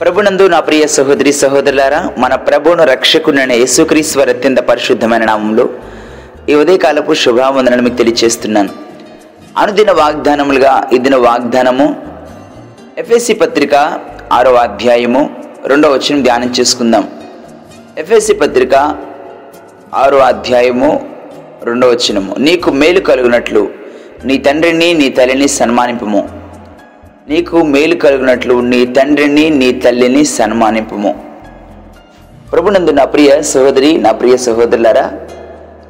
ప్రభునందు నా ప్రియ సహోదరి సహోదరులారా మన ప్రభువును రక్షకునైన యేసుక్రీశ్వర్ అత్యంత పరిశుద్ధమైన నామంలో ఈ ఉదయకాలపు శుభావందనను మీకు తెలియజేస్తున్నాను అనుదిన వాగ్దానములుగా ఇదిన వాగ్దానము ఎఫ్ఎస్సి పత్రిక ఆరో అధ్యాయము రెండవ వచ్చిన ధ్యానం చేసుకుందాం. ఎఫ్ఎస్సి పత్రిక ఆరో అధ్యాయము రెండవ వచనము. నీకు మేలు కలుగునట్లు నీ తండ్రిని నీ తల్లిని సన్మానింపము. నీకు మేలు కలుగునట్లు నీ తండ్రిని నీ తల్లిని సన్మానింపము. ప్రభునందు నా ప్రియ సహోదరి నా ప్రియ సహోదరులారా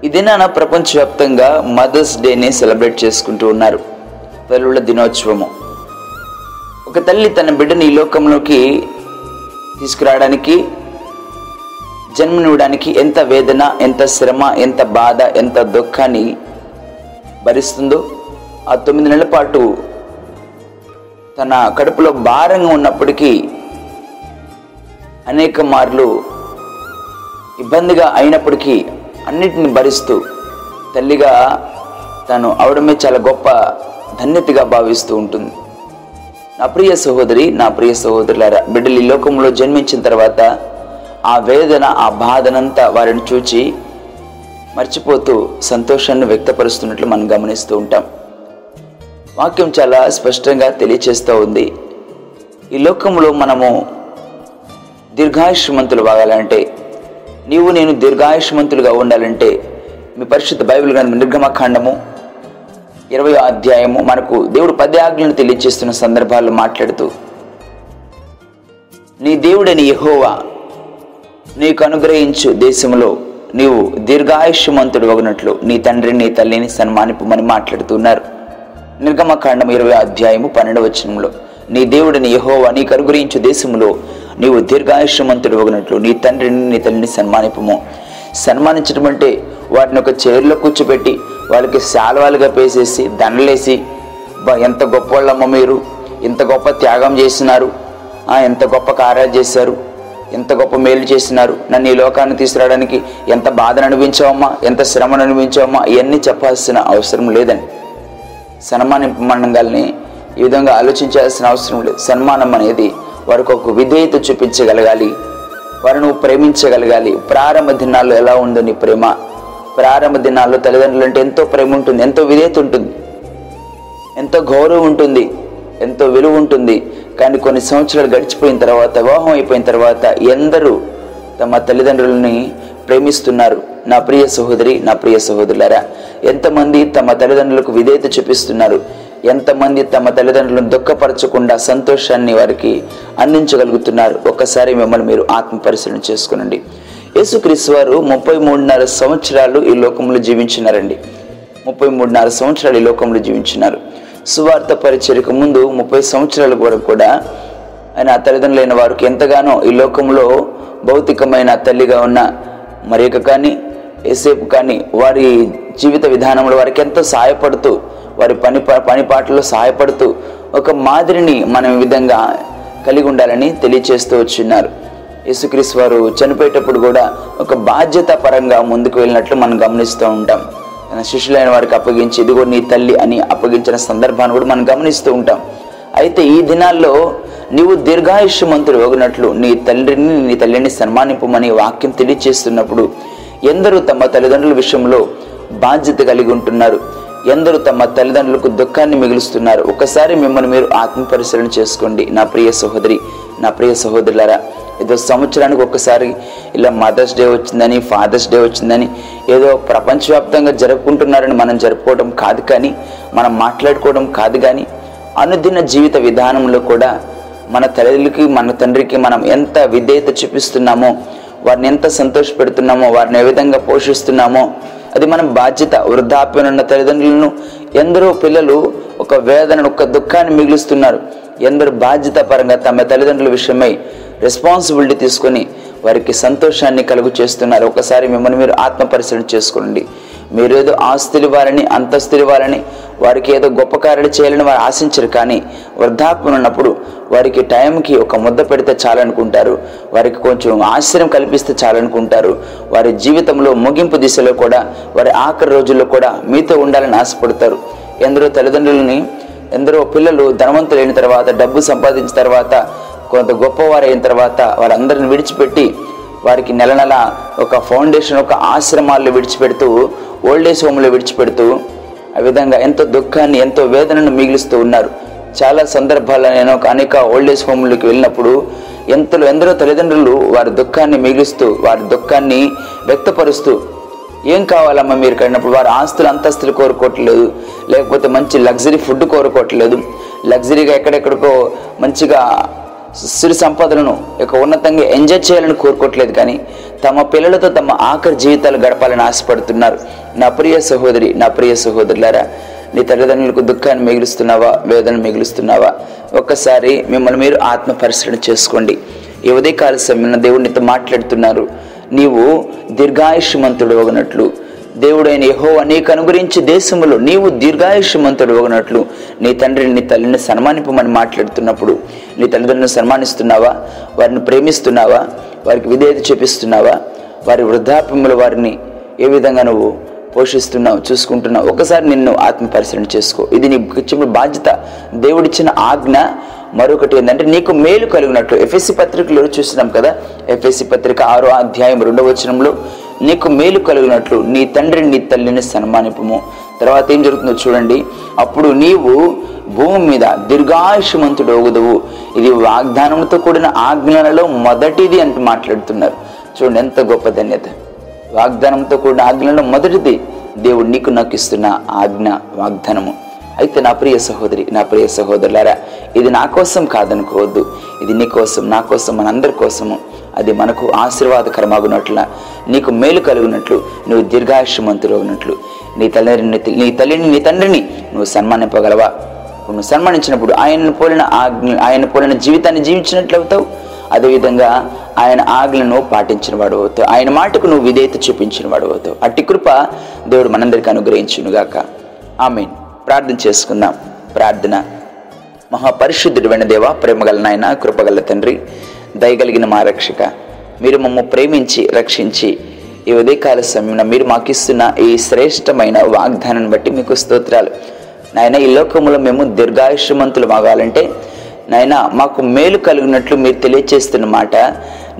ఈ దినాన ప్రపంచవ్యాప్తంగా మదర్స్ డేని సెలబ్రేట్ చేసుకుంటూ ఉన్నారు. తల్లుల దినోత్సవము. ఒక తల్లి తన బిడ్డని ఈ లోకంలోకి తీసుకురావడానికి జన్మనివ్వడానికి ఎంత వేదన ఎంత శ్రమ ఎంత బాధ ఎంత దుఃఖాన్ని భరిస్తుందో ఆ తొమ్మిది నెలల పాటు తన కడుపులో భారంగా ఉన్నప్పటికీ అనేక మార్లు ఇబ్బందిగా అయినప్పటికీ అన్నిటిని భరిస్తూ తల్లిగా తను అవడమే చాలా గొప్ప ధన్యతగా భావిస్తూ ఉంటుంది. నా ప్రియ సహోదరి నా ప్రియ సహోదరులారా బిడ్డలు ఈ లోకంలో జన్మించిన తర్వాత ఆ వేదన ఆ బాధనంతా వారిని చూచి మర్చిపోతూ సంతోషాన్ని వ్యక్తపరుస్తున్నట్లు మనం గమనిస్తూ ఉంటాం. వాక్యం చాలా స్పష్టంగా తెలియచేస్తూ ఉంది. ఈ లోకంలో మనము దీర్ఘాయుష్మంతులు వాగాలంటే నీవు నేను దీర్ఘాయుష్మంతులుగా ఉండాలంటే మీ పరిశుద్ధ బైబిల్ గ్రంథం నిర్గమకాండము ఇరవై అధ్యాయము మనకు దేవుడు పద్యాజ్ఞలను తెలియజేస్తున్న సందర్భాల్లో మాట్లాడుతూ నీ దేవుడని యహోవా నీకు అనుగ్రహించు దేశంలో నీవు దీర్ఘాయుష్యమంతుడు వగినట్లు నీ తండ్రిని నీ తల్లిని సన్మానిపమని మాట్లాడుతున్నారు. నిర్గమకాండం ఇరవై అధ్యాయము పన్నెండవ వచనంలో నీ దేవుడిని యహోవా నీకు అనుగ్రహించు దేశంలో నీవు దీర్ఘాయుష్యమంతుడు ఒకనట్లు నీ తండ్రిని నీ తల్లిని సన్మానిపము. సన్మానించడం అంటే వాటిని ఒక చైర్లో కూర్చోబెట్టి వాళ్ళకి శాల్వాలుగా పేసేసి దండలేసి "బా, ఎంత గొప్ప వాళ్ళమ్మ మీరు ఇంత గొప్ప త్యాగం చేసినారు ఆ, ఎంత గొప్ప కార్యాలు చేశారు ఎంత గొప్ప మేలు చేసినారు నన్ను ఈ లోకాన్ని తీసుకురావడానికి ఎంత బాధను అనిపించావమ్మా ఎంత శ్రమను అనిపించావమ్మా ఇవన్నీ చెప్పాల్సిన అవసరం లేదని సన్మానింపమండగాల్ని ఈ విధంగా ఆలోచించాల్సిన అవసరం లేదు. సన్మానం అనేది వారికి ఒక విధేయత చూపించగలగాలి. వారిని ప్రేమించగలగాలి. ప్రారంభ దినాల్లో ఎలా ఉందో నీ ప్రేమ. ప్రారంభ దినాల్లో తల్లిదండ్రులు అంటే ఎంతో ప్రేమ ఉంటుంది ఎంతో విధేయత ఉంటుంది ఎంతో గౌరవం ఉంటుంది ఎంతో విలువ ఉంటుంది. కానీ కొన్ని సంవత్సరాలు గడిచిపోయిన తర్వాత వివాహం అయిపోయిన తర్వాత ఎందరూ తమ తల్లిదండ్రులని ప్రేమిస్తున్నారు. నా ప్రియ సహోదరి నా ప్రియ సహోదరులారా ఎంతమంది తమ తల్లిదండ్రులకు విధేయత చూపిస్తున్నారు? ఎంతమంది తమ తల్లిదండ్రులను దుఃఖపరచకుండా సంతోషాన్ని వారికి అందించగలుగుతున్నారు? ఒక్కసారి మిమ్మల్ని మీరు ఆత్మ పరిశీలన చేసుకునండి. యేసుక్రీస్తు వారు ముప్పై మూడున్నర సంవత్సరాలు ఈ లోకంలో జీవించినారండి. ముప్పై మూడున్నర సంవత్సరాలు ఈ లోకంలో జీవించినారు. సువార్త పరిచర్యకు ముందు ముప్పై సంవత్సరాల వరకు కూడా ఆయన తల్లిదండ్రులైన వారికి ఎంతగానో ఈ లోకంలో భౌతికమైన తల్లిగా ఉన్న మరియక కానీ ఏసేపు కానీ వారి జీవిత విధానంలో వారికి ఎంతో సహాయపడుతూ వారి పని పనిపాట్లలో సహాయపడుతూ ఒక మాదిరిని మనం విధంగా కలిగి ఉండాలని తెలియచేస్తూ వచ్చిన్నారు యేసుక్రీస్ వారు చనిపోయేటప్పుడు కూడా ఒక బాధ్యత పరంగా ముందుకు వెళ్ళినట్లు మనం గమనిస్తూ ఉంటాం. తన శిష్యులైన వారికి అప్పగించి ఇదిగో నీ తల్లి అని అప్పగించిన సందర్భాన్ని కూడా మనం గమనిస్తూ ఉంటాం. అయితే ఈ దినాల్లో నీవు దీర్ఘాయుష్యమంతుడు వగినట్లు నీ తండ్రిని నీ తల్లిని సన్మానింపమని వాక్యం తెలియచేస్తున్నప్పుడు ఎందరూ తమ తల్లిదండ్రుల విషయంలో బాధ్యత కలిగి ఉంటున్నారు. ఎందరూ తమ తల్లిదండ్రులకు దుఃఖాన్ని మిగులుస్తున్నారు. ఒకసారి మిమ్మల్ని మీరు ఆత్మ పరిశీలన చేసుకోండి. నా ప్రియ సహోదరి నా ప్రియ సహోదరులారా ఏదో సంవత్సరానికి ఒక్కసారి ఇలా మదర్స్ డే వచ్చిందని ఫాదర్స్ డే వచ్చిందని ఏదో ప్రపంచవ్యాప్తంగా జరుపుకుంటున్నారని మనం జరుపుకోవడం కాదు కానీ మనం మాట్లాడుకోవడం కాదు కానీ అనుదిన జీవిత విధానంలో కూడా మన తల్లికి మన తండ్రికి మనం ఎంత విధేయత చూపిస్తున్నామో వారిని ఎంత సంతోష పెడుతున్నామో వారిని ఏ విధంగా పోషిస్తున్నామో అది మనం బాధ్యత వృద్ధాప్యం ఉన్న తల్లిదండ్రులను ఎందరో పిల్లలు ఒక వేదనను ఒక దుఃఖాన్ని మిగులుస్తున్నారు. ఎందరో బాధ్యత పరంగా తమ తల్లిదండ్రుల విషయమై రెస్పాన్సిబిలిటీ తీసుకొని వారికి సంతోషాన్ని కలుగు చేస్తున్నారు. ఒకసారి మిమ్మల్ని మీరు ఆత్మ పరిశీలన చేసుకోండి. మీరు ఏదో ఆస్తులు ఇవ్వాలని అంతస్తులు ఇవ్వాలని వారికి ఏదో గొప్ప కార్యాలు చేయాలని వారు ఆశించరు. కానీ వృద్ధాప్యం ఉన్నప్పుడు వారికి టైంకి ఒక ముద్ద పెడితే చాలనుకుంటారు. వారికి కొంచెం ఆశ్చర్యం కల్పిస్తే చాలనుకుంటారు. వారి జీవితంలో ముగింపు దిశలో కూడా వారి ఆఖరి రోజుల్లో కూడా మీతో ఉండాలని ఆశపడతారు. ఎందరో తల్లిదండ్రులని ఎందరో పిల్లలు ధనవంతులైన తర్వాత డబ్బు సంపాదించిన తర్వాత కొంత గొప్పవారు అయిన తర్వాత వారందరిని విడిచిపెట్టి వారికి నెల నెల ఒక ఫౌండేషన్ ఒక ఆశ్రమాల్లో విడిచిపెడుతూ ఓల్డేజ్ హోమ్లో విడిచిపెడుతూ ఆ విధంగా ఎంతో దుఃఖాన్ని ఎంతో వేదనను మిగిలిస్తూ ఉన్నారు. చాలా సందర్భాల్లో నేను ఒక అనేక ఓల్డేజ్ హోమ్లకు వెళ్ళినప్పుడు ఎంతలో ఎందరో తల్లిదండ్రులు వారి దుఃఖాన్ని మిగిలిస్తూ వారి దుఃఖాన్ని వ్యక్తపరుస్తూ ఏం కావాలమ్మా మీరు కడినప్పుడు వారి ఆస్తులు అంతస్తులు కోరుకోవట్లేదు. లేకపోతే మంచి లగ్జరీ ఫుడ్ కోరుకోవట్లేదు. లగ్జరీగా ఎక్కడెక్కడికో మంచిగా సిరి సంపదలను ఇక ఉన్నతంగా ఎంజాయ్ చేయాలని కోరుకోవట్లేదు కానీ తమ పిల్లలతో తమ ఆఖరి జీవితాలు గడపాలని ఆశపడుతున్నారు. నా ప్రియ సహోదరి నా ప్రియ సహోదరులారా నీ తల్లిదండ్రులకు దుఃఖాన్ని మిగులుస్తున్నావా? వేదన మిగులుస్తున్నావా? ఒక్కసారి మిమ్మల్ని మీరు ఆత్మ పరిశీలన చేసుకోండి. ఈ ఉదయకాల సమయంలో దేవుడు నీతో మాట్లాడుతున్నారు. నీవు దీర్ఘాయుష్మంతుడు ఒకనట్లు దేవుడైన యహో అనేక అనుగురించి దేశములో నీవు దీర్ఘాయుష్యమంతుడు ఒకనట్లు నీ తండ్రిని నీ తల్లిని సన్మానింపమని మాట్లాడుతున్నప్పుడు నీ తల్లిదండ్రులను సన్మానిస్తున్నావా? వారిని ప్రేమిస్తున్నావా? వారికి విధేయత చూపిస్తున్నావా? వారి వృద్ధాప్యములు వారిని ఏ విధంగా నువ్వు పోషిస్తున్నావు చూసుకుంటున్నావు? ఒకసారి నిన్ను ఆత్మ పరిశీలన చేసుకో. ఇది నీ ఇచ్చిన బాధ్యత. దేవుడిచ్చిన ఆజ్ఞ మరొకటి ఏంటంటే నీకు మేలు కలిగినట్లు. ఎఫ్ఎస్సి పత్రికలో చూస్తున్నాం కదా. ఎఫ్ఎస్సి పత్రిక ఆరో అధ్యాయం రెండవ వచనంలో నీకు మేలు కలిగినట్లు నీ తండ్రిని నీ తల్లిని సన్మానిపము. తర్వాత ఏం జరుగుతుందో చూడండి. అప్పుడు నీవు భూమి మీద దీర్ఘాయుషమంతుడు ఒగుదువు ఇది వాగ్దానంతో కూడిన ఆజ్ఞలలో మొదటిది అంటూ మాట్లాడుతున్నారు. చూడండి ఎంత గొప్ప ధన్యత. వాగ్దానంతో కూడిన ఆజ్ఞలలో మొదటిది దేవుడు నీకు నాకు ఇస్తున్న ఆజ్ఞ వాగ్దానము. అయితే నా ప్రియ సహోదరి నా ప్రియ సహోదరులారా ఇది నా కోసం కాదనుకోవద్దు. ఇది నీ కోసం నా కోసం మనందరి కోసము. అది మనకు ఆశీర్వాదకరమగునట్ల నీకు మేలు కలుగునట్లు నువ్వు దీర్ఘాయుష్యమంతులు ఉన్నట్లు నీ తల్లిని నీ తల్లిని నీ తండ్రిని నువ్వు సన్మానింపగలవా? నువ్వు సన్మానించినప్పుడు ఆయనను పోలిన ఆజ్ఞ ఆయన పోలిన జీవితాన్ని జీవించినట్లు అవుతావు అదేవిధంగా ఆయన ఆజ్ఞలను పాటించిన వాడు అవుతావు. ఆయన మాటకు నువ్వు విధేయత చూపించిన వాడు అవుతావు. అట్టి కృప దేవుడు మనందరికీ అనుగ్రహించునుగాక. ఆమె ప్రార్థన చేసుకుందాం. ప్రార్థన. మహాపరిశుద్ధుడు వెన దేవ ప్రేమగల నాయన కృపగల తండ్రి దయగలిగిన మా రక్షక. మీరు మమ్మ ప్రేమించి రక్షించి ఈ ఉదయకాల సమయంలో మీరు మాకిస్తున్న ఈ శ్రేష్టమైన వాగ్దానాన్ని బట్టి మీకు స్తోత్రాలు. నాయన ఈ లోకంలో మేము దీర్ఘాయుష్యమంతులు మాగాలంటే నాయన మాకు మేలు కలిగినట్లు మీరు తెలియచేస్తున్న మాట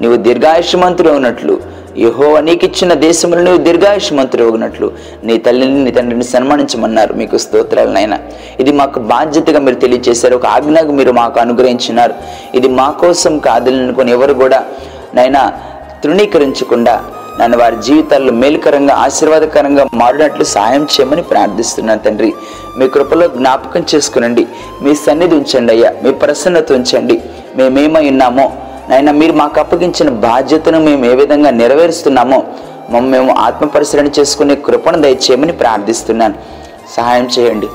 నీవు దీర్ఘాయుష్మంతుడు ఉన్నట్లు యహో నీకిచ్చిన దేశములను నువ్వు దీర్ఘాయుష్మంతుడు ఉన్నట్లు నీ తల్లిని నీ తండ్రిని సన్మానించమన్నారు. మీకు స్తోత్రాలు నాయన. ఇది మాకు బాధ్యతగా మీరు తెలియజేశారు ఒక ఆజ్ఞగా మీరు మాకు అనుగ్రహించినారు. ఇది మా కోసం కాదనుకొని ఎవరు కూడా నైనా తృణీకరించకుండా నన్ను వారి జీవితాల్లో మేలుకరంగా ఆశీర్వాదకరంగా మారినట్లు సాయం చేయమని ప్రార్థిస్తున్నాను తండ్రి. మీ కృపలో జ్ఞాపకం చేసుకునండి. మీ సన్నిధి ఉంచండి అయ్యా. మీ ప్రసన్నత ఉంచండి. మేమేమై ఉన్నామో నాయన మీరు మాకు అప్పగించిన బాధ్యతను మేము ఏ విధంగా నెరవేరుస్తున్నామో మమ్మల్ని మేము ఆత్మ పరిశీలన చేసుకునే కృపను దయచేయమని ప్రార్థిస్తున్నాను. సహాయం చేయండి.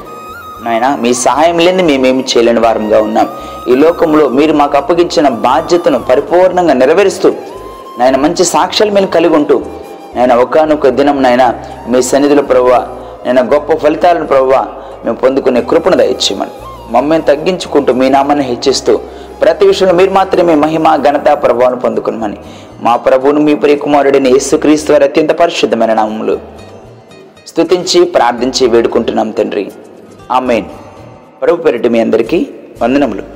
నాయన మీ సహాయం లేని మేమేమి చేయలేని వారంగా ఉన్నాం. ఈ లోకంలో మీరు మాకు అప్పగించిన బాధ్యతను పరిపూర్ణంగా నెరవేరుస్తూ నాయన మంచి సాక్ష్యాలు మేము కలిగి ఉంటూ నేను ఒకనొక దినం నాయన మీ సన్నిధిలో ప్రభువ నేను గొప్ప ఫలితాలను ప్రభువ మేము పొందుకునే కృపను దయచేయమని మమ్మల్ని తగ్గించుకుంటూ మీ నామాన్ని హెచ్చిస్తూ ప్రతి విషయంలో మీరు మాత్రమే మహిమ ఘనత ప్రభావం పొందుకునమని. మా ప్రభువును మీ ప్రియకుమారుడిని యేసుక్రీస్తు వారి అత్యంత పరిశుద్ధమైన నామములు. స్తుతించి ప్రార్థించి వేడుకుంటున్నాం తండ్రి. ఆమెన్. ప్రభు పెరటి మీ అందరికీ వందనములు.